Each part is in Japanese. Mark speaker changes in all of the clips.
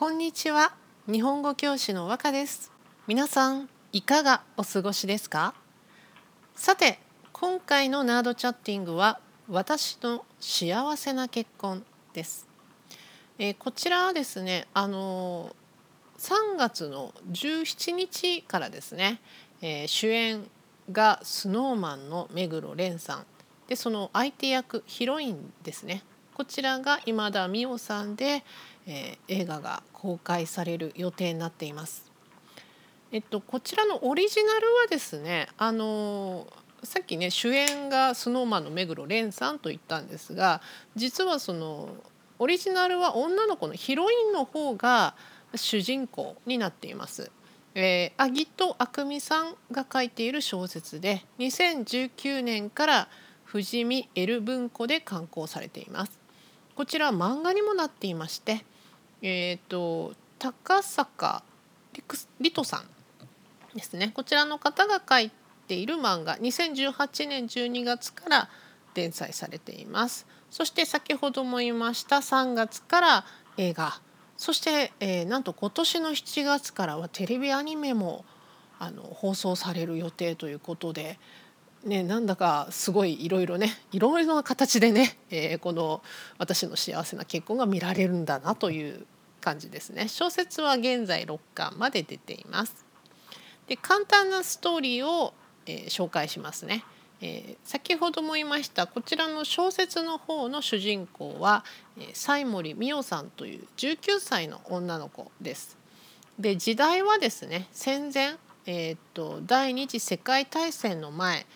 Speaker 1: こんにちは。日本語教師の和歌です。皆さんいかがお過ごしですか？さて今回のナードチャッティングは私の幸せな結婚です、えー、こちらはですねあの3月の17日からですね、えー、主演がスノーマンの目黒蓮さん。でその相手役ヒロインですね。こちらが今田美桜さんで、えー、映画が公開される予定になっています。えっと、こちらのオリジナルはですねあのさっきね主演が snowman の目黒蓮さんと言ったんですが実はそのオリジナルは女の子のヒロインの方が主人公になっています。えー、アギト・アクミさんが書いている小説で2019年から富士見 L 文庫で刊行されています。こちら漫画にもなっていまして、えーと、高坂リトさんですね。こちらの方が書いている漫画。2018年12月から連載されています。そして先ほども言いました3月から映画。そして、えー、なんと今年の7月からはテレビアニメもあの放送される予定ということでね、なんだかすごいいろいろねいろいろな形でね、えー、この私の幸せな結婚が見られるんだなという感じですね。小説は現在6巻まで出ています。で簡単なストーリーを、えー、紹介しますね、えー、先ほども言いましたこちらの小説の方の主人公は、えー、西森美桜さんという19歳の女の子です。で時代はですね戦前、えーと、と第二次世界大戦の前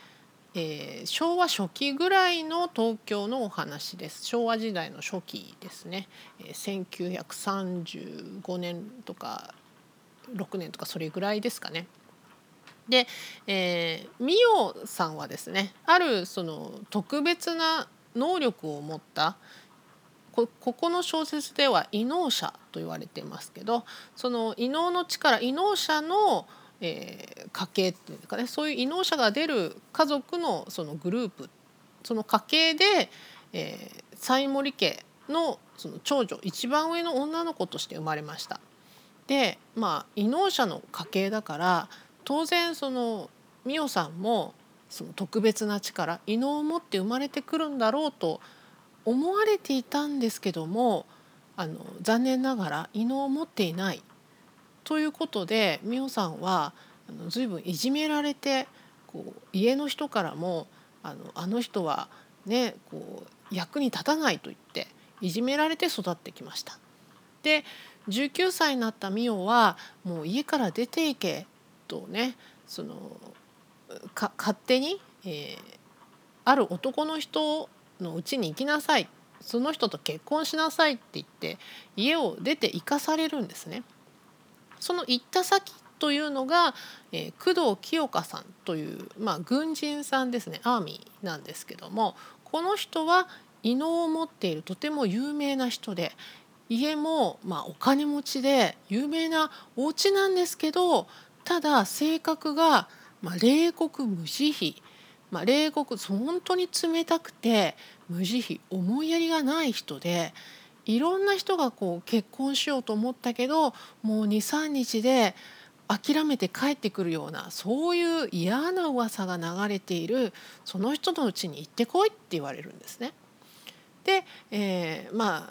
Speaker 1: えー、昭和初期ぐらいの東京のお話です昭和時代の初期ですね、えー、1935年とか6年とかそれぐらいですかね。で、えー、ミオさんはですねあるその特別な能力を持ったここの小説では異能者と言われてますけどその異能の力異能者の力えー、家系っていうかねそういう異能者が出る家族のそのグループその家系で、えー、西森家のその長女一番上の女の子として生まれました。でまあ異能者の家系だから当然その美桜さんもその特別な力異能を持って生まれてくるんだろうと思われていたんですけどもあの残念ながら異能を持っていないということで美桜さんは随分いじめられてこう家の人からもあのあの人はねこう役に立たないと言っていじめられて育ってきました。で19歳になった美桜はもう家から出ていけとねそのか勝手に、えー、ある男の人のうちに行きなさいその人と結婚しなさいって言って家を出て行かされるんですね。その行った先というのが、えー、工藤清香さんという、まあ、軍人さんですね。アーミーなんですけどもこの人は異能を持っているとても有名な人で家も、まあ、お金持ちで有名なお家なんですけどただ性格が、まあ、冷酷無慈悲、まあ、冷酷本当に冷たくて無慈悲思いやりがない人でいろんな人がこう結婚しようと思ったけどもう23日で諦めて帰ってくるようなそういう嫌な噂が流れているその人のうちに行ってこいって言われるんですね。で、えー、ま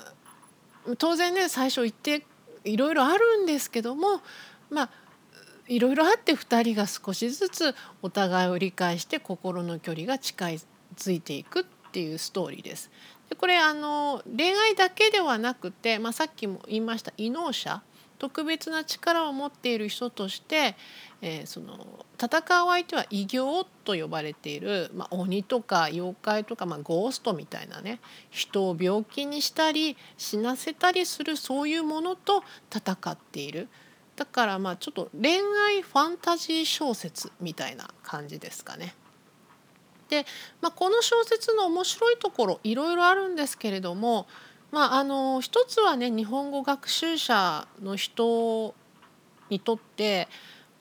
Speaker 1: あ当然ね最初行っていろいろあるんですけどもまあいろいろあって2人が少しずつお互いを理解して心の距離が近づいていくっていうストーリーです。でこれあの恋愛だけではなくて、まあ、さっきも言いました異能者特別な力を持っている人として、えー、その戦う相手は異形と呼ばれている、まあ、鬼とか妖怪とか、まあ、ゴーストみたいなね人を病気にしたり死なせたりするそういうものと戦っている。だからまあちょっと恋愛ファンタジー小説みたいな感じですかね。で、まあ、この小説の面白いところいろいろあるんですけれども、まあ、あの一つはね日本語学習者の人にとって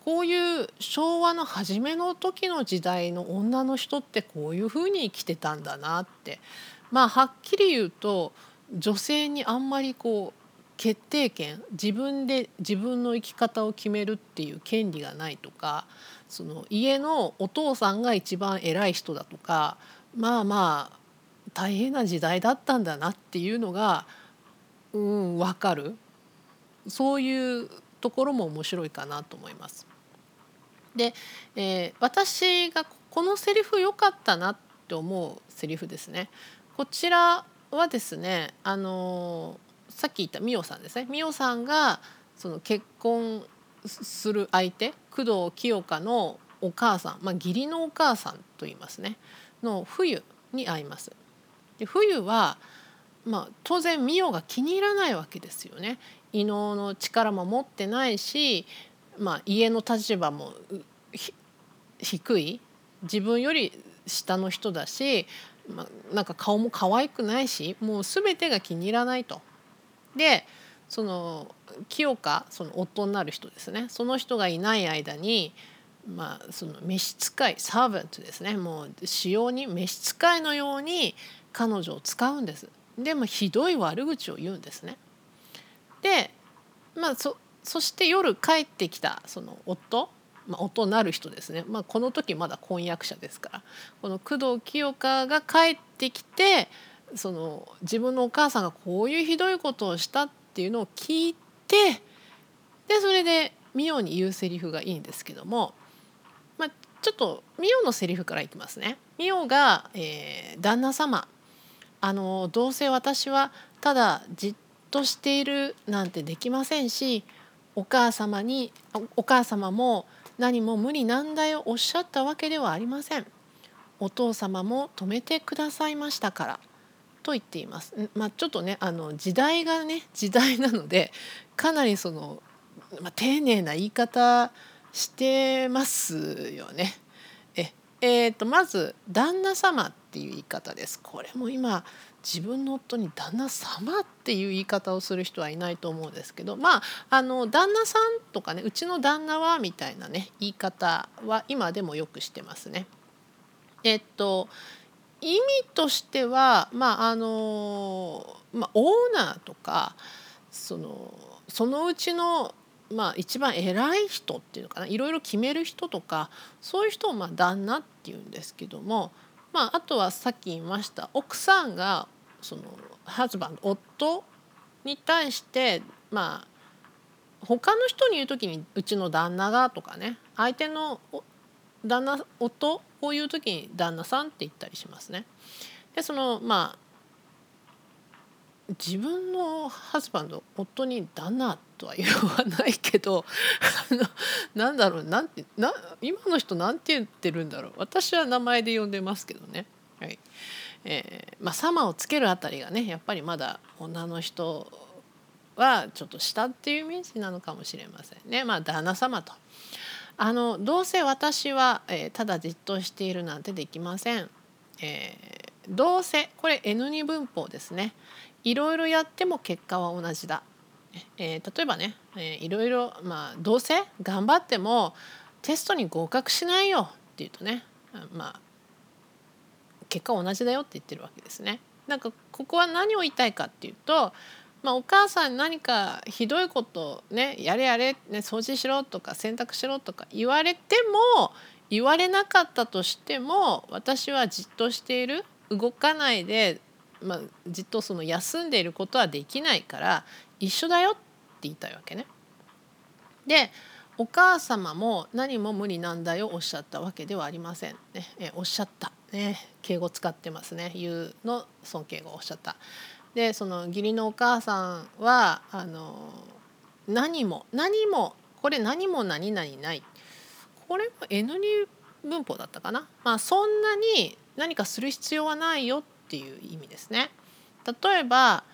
Speaker 1: こういう昭和の初めの時の時代の女の人ってこういうふうに生きてたんだなって。まあはっきり言うと女性にあんまりこう決定権自分で自分の生き方を決めるっていう権利がないとかその家のお父さんが一番偉い人だとかまあまあ大変な時代だったんだなっていうのがうん分かるそういうところも面白いかなと思います。で、えー、私がこのセリフ良かったなって思うセリフですね。こちらはですねあのー、さっき言った美桜さんですね美桜さんがその結婚する相手工藤清香のお母さん、まあ、義理のお母さんと言いますねの冬に会います。で冬は、まあ、当然美桜が気に入らないわけですよね。異能の力も持ってないし、まあ、家の立場も低い自分より下の人だし、まあ、なんか顔も可愛くないしもう全てが気に入らないと。でその清香その夫になる人ですね。その人がいない間にまあその召使いサーヴェントですね。もう使用に召使いのように彼女を使うんです。でもひどい悪口を言うんですね。でまあそそして夜帰ってきたその夫まあ、音なる人ですね、まあ、この時まだ婚約者ですから。この工藤清香が帰ってきてその自分のお母さんがこういうひどいことをしたっていうのを聞いてでそれでミオに言うセリフがいいんですけども、まあ、ちょっとミオのセリフからいきますね。ミオが、えー、旦那様あのどうせ私はただじっとしているなんてできませんしお母様にお母様も何も無理難題をおっしゃったわけではありません。お父様も止めてくださいましたからと言っています。まあ、ちょっとねあの時代がね時代なのでかなりその、まあ、丁寧な言い方してますよね。ええーと、まず「旦那様」っていう言い方です。これも今自分の夫に「旦那様」っていう言い方をする人はいないと思うんですけどまああの旦那さんとかねうちの旦那はみたいなね言い方は今でもよくしてますね。えっと意味としてはまああの、まあ、オーナーとかそのそのうちの、まあ、一番偉い人っていうのかないろいろ決める人とかそういう人をまあ旦那っていうんですけども、まあ、あとはさっき言いました奥さんがそのハズバン夫に対してまあ他の人に言う時にうちの旦那がとかね相手の旦那夫こういう時に旦那さんって言ったりしますね。でそのまあ自分のハズバンド夫に旦那とは言わないけどあのなんだろうなんてな今の人なんて言ってるんだろう私は名前で呼んでますけどね。はいえーまあ、様をつけるあたりがねやっぱりまだ女の人はちょっと下っていうイメージなのかもしれませんね。まあ旦那様とあのどうせ私は、えー、ただじっとしているなんてできません。えー、どうせこれ N2 文法ですね。いろいろやっても結果は同じだ。えー、例えばね、えー、いろいろまあどうせ頑張ってもテストに合格しないよっていうとねまあ結果同じだよって言ってるわけですね。なんかここは何を言いたいかっていうとまあ、お母さんに何かひどいことねやれやれ、ね、掃除しろとか洗濯しろとか言われても言われなかったとしても私はじっとしている動かないで、まあ、じっとその休んでいることはできないから一緒だよって言いたいわけね。でお母様も何も無理難題をおっしゃったわけではありません。ね、えおっしゃった、ね、敬語使ってますね言うの尊敬語おっしゃった。でその義理のお母さんはあの何も何もこれ何も何々ないこれも N 2文法だったかな、まあ、そんなに何かする必要はないよっていう意味ですね。例えば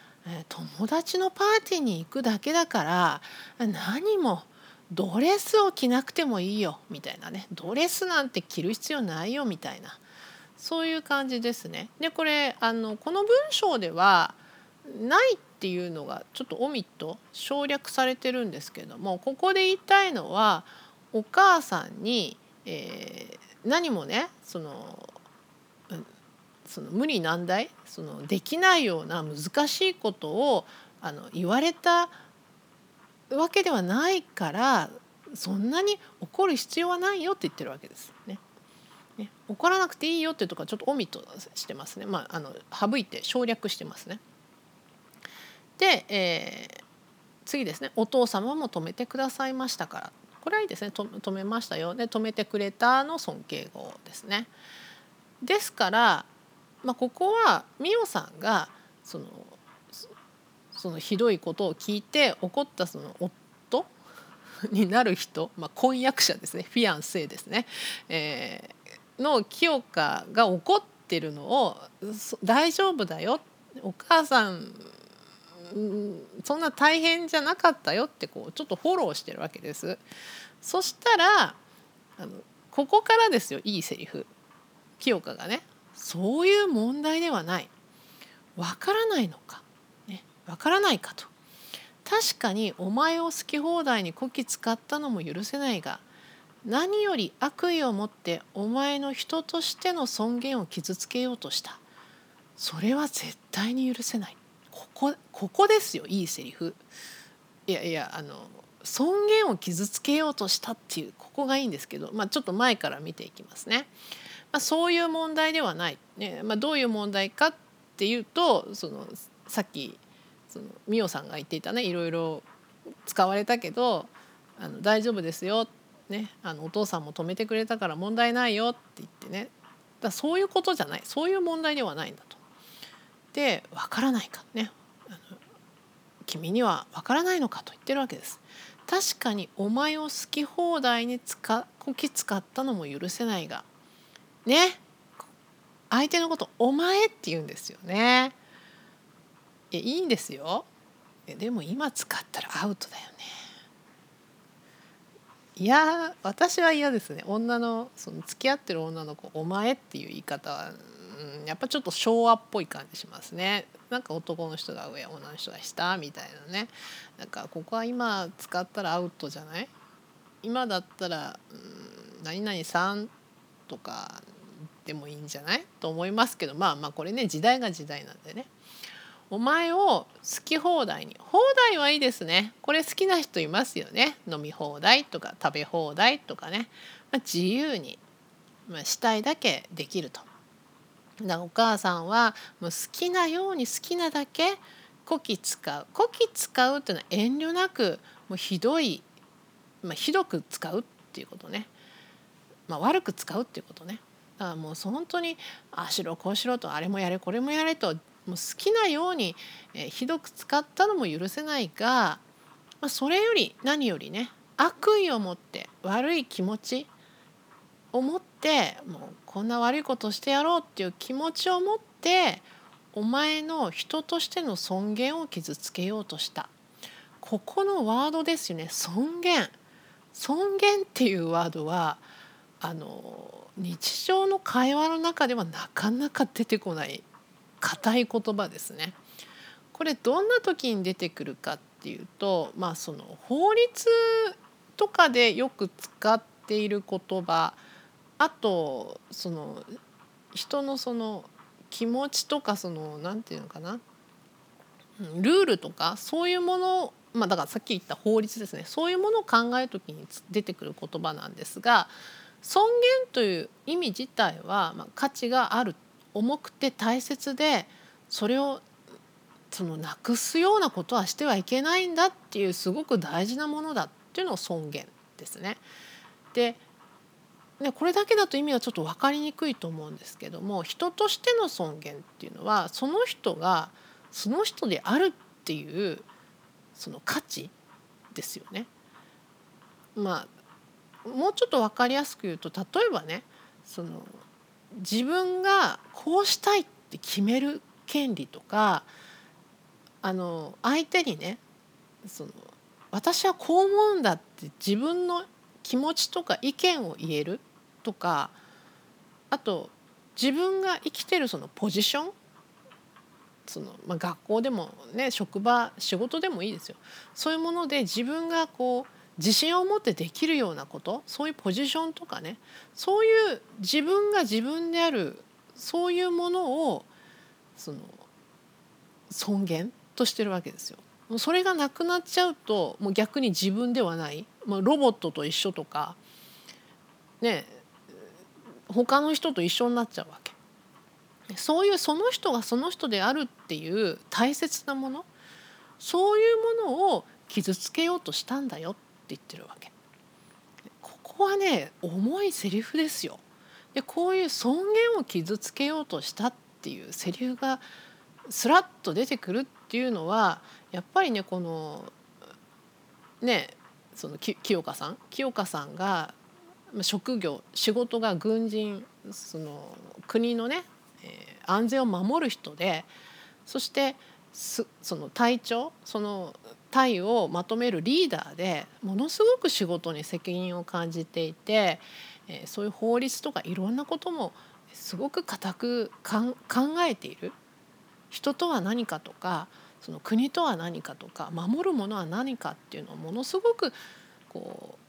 Speaker 1: 友達のパーティーに行くだけだから何もドレスを着なくてもいいよみたいなねドレスなんて着る必要ないよみたいなそういう感じですね。でこれあのこの文章ではないっていうのがちょっとオミット省略されてるんですけどもここで言いたいのはお母さんに、えー、何もねそのその無理難題そのできないような難しいことをあの言われたわけではないからそんなに怒る必要はないよって言ってるわけですね。ね怒らなくていいよっていうところはちょっとオミットしてますね、まあ、あの省いて省略してますね。で、えー、次ですね。お父様も止めてくださいましたから。これはいいですね。止めましたよ。で止めてくれたの尊敬語ですね。ですから、まあ、ここは美桜さんがそのそのひどいことを聞いて怒ったその夫になる人、まあ、婚約者ですね。フィアンセですね、えー、の清香が怒ってるのを大丈夫だよ。お母さんそんな大変じゃなかったよってこうちょっとフォローしてるわけです。そしたらあのここからですよいいセリフ。清香がねそういう問題ではない。わからないのか。ね。わからないかと。確かにお前を好き放題にこき使ったのも許せないが何より悪意を持ってお前の人としての尊厳を傷つけようとした。それは絶対に許せない。ここここですよいいセリフ。いやいやあの尊厳を傷つけようとしたっていうここがいいんですけど、まあ、ちょっと前から見ていきますね。まあ、そういう問題ではない、ね。まあ、どういう問題かっていうとそのさっきその美桜さんが言っていたねいろいろ使われたけどあの大丈夫ですよ、ね、あのお父さんも止めてくれたから問題ないよって言ってね。だそういうことじゃない。そういう問題ではないんだと。で分からないかね君には分からないのかと言ってるわけです。確かにお前を好き放題に使こき使ったのも許せないがね相手のこと「お前」って言うんですよね。いやいいんですよ。でも今使ったらアウトだよね。いや私は嫌ですね女のその付き合ってる女の子「お前」っていう言い方は、うん、やっぱちょっと昭和っぽい感じしますね。なんか男の人が上女の人が下みたいなね。なんかここは今使ったらアウトじゃない？今だったら「うん、何々さん」とかでもいいんじゃない？と思いますけどまあまあこれね時代が時代なんでね。お前を好き放題に放題はいいですね。これ好きな人いますよね。飲み放題とか食べ放題とかね、まあ、自由に、まあ、したいだけできると。だお母さんはもう好きなように好きなだけこき使う。こき使うっていうのは遠慮なくもうひどい、まあ、ひどく使うっていうことね、まあ、悪く使うっていうことね。だからもう本当にああしろこうしろとあれもやれこれもやれともう好きなように、え、ひどく使ったのも許せないが、まあ、それより何よりね悪意を持って悪い気持ちを持ってもうこんな悪いことをしてやろうっていう気持ちを持ってお前の人としての尊厳を傷つけようとした。ここのワードですよね。尊厳。尊厳っていうワードはあの日常の会話の中ではなかなか出てこない硬い言葉ですね。これどんな時に出てくるかっていうと、まあ、その法律とかでよく使っている言葉あとその人のその気持ちとかその何て言うのかなルールとかそういうものまあだからさっき言った法律ですねそういうものを考える時に出てくる言葉なんですが尊厳という意味自体は、まあ、価値がある重くて大切でそれをそのなくすようなことはしてはいけないんだっていうすごく大事なものだっていうのを尊厳ですね。でね、これだけだと意味はちょっと分かりにくいと思うんですけども人としての尊厳っていうのはその人がその人であるっていうその価値ですよね。まあもうちょっと分かりやすく言うと例えばねその自分がこうしたいって決める権利とかあの相手にねその私はこう思うんだって自分の気持ちとか意見を言えるとかあと自分が生きてるそのポジションその、まあ、学校でもね職場仕事でもいいですよそういうもので自分がこう自信を持ってできるようなことそういうポジションとかねそういう自分が自分であるそういうものをその尊厳としてるわけですよ。それがなくなっちゃうともう逆に自分ではない、まあ、ロボットと一緒とかね他の人と一緒になっちゃうわけ。そういうその人がその人であるっていう大切なものそういうものを傷つけようとしたんだよって言ってるわけ。ここはね重いセリフですよ。でこういう尊厳を傷つけようとしたっていうセリフがスラッと出てくるっていうのはやっぱりねこのねその清香さん？清香さんが職業仕事が軍人その国のね、えー、安全を守る人でそしてその隊長その隊をまとめるリーダーでものすごく仕事に責任を感じていて、えー、そういう法律とかいろんなこともすごく固く考えている。人とは何かとかその国とは何かとか守るものは何かっていうのをものすごくこう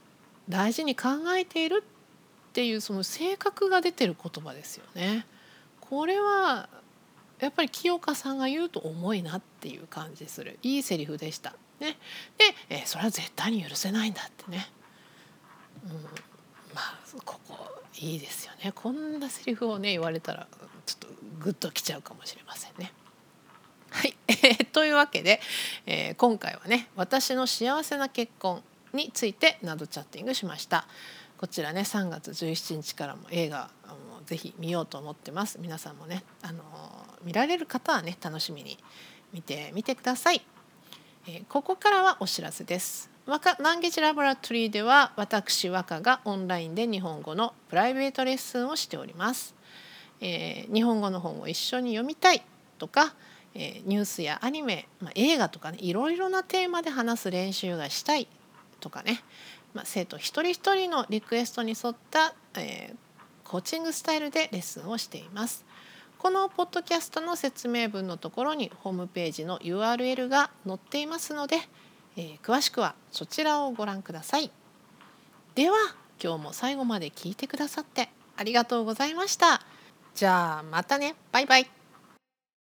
Speaker 1: 大事に考えているっていうその性格が出てる言葉ですよね。これはやっぱり清香さんが言うと重いなっていう感じするいいセリフでした。ね、で、えー、それは絶対に許せないんだってね。うん、まあここいいですよねこんなセリフをね言われたらちょっとグッときちゃうかもしれませんね。はい、え、というわけで、えー、今回はね私の幸せな結婚についてなどチャッティングしました。こちらね3月17日からも映画もぜひ見ようと思ってます。皆さんもね、あの見られる方はね楽しみに見てみてください、えー、ここからはお知らせです。若ランゲージラボラトリーでは私和歌がオンラインで日本語のプライベートレッスンをしております、えー、日本語の本を一緒に読みたいとかえ、ニュースやアニメ、まあ、映画とかねいろいろなテーマで話す練習がしたい。とかね、まあ、生徒一人一人のリクエストに沿った、えー、コーチングスタイルでレッスンをしています。このポッドキャストの説明文のところにホームページの URL が載っていますので、えー、詳しくはそちらをご覧ください。では今日も最後まで聞いてくださってありがとうございました。じゃあまたねバイバイ。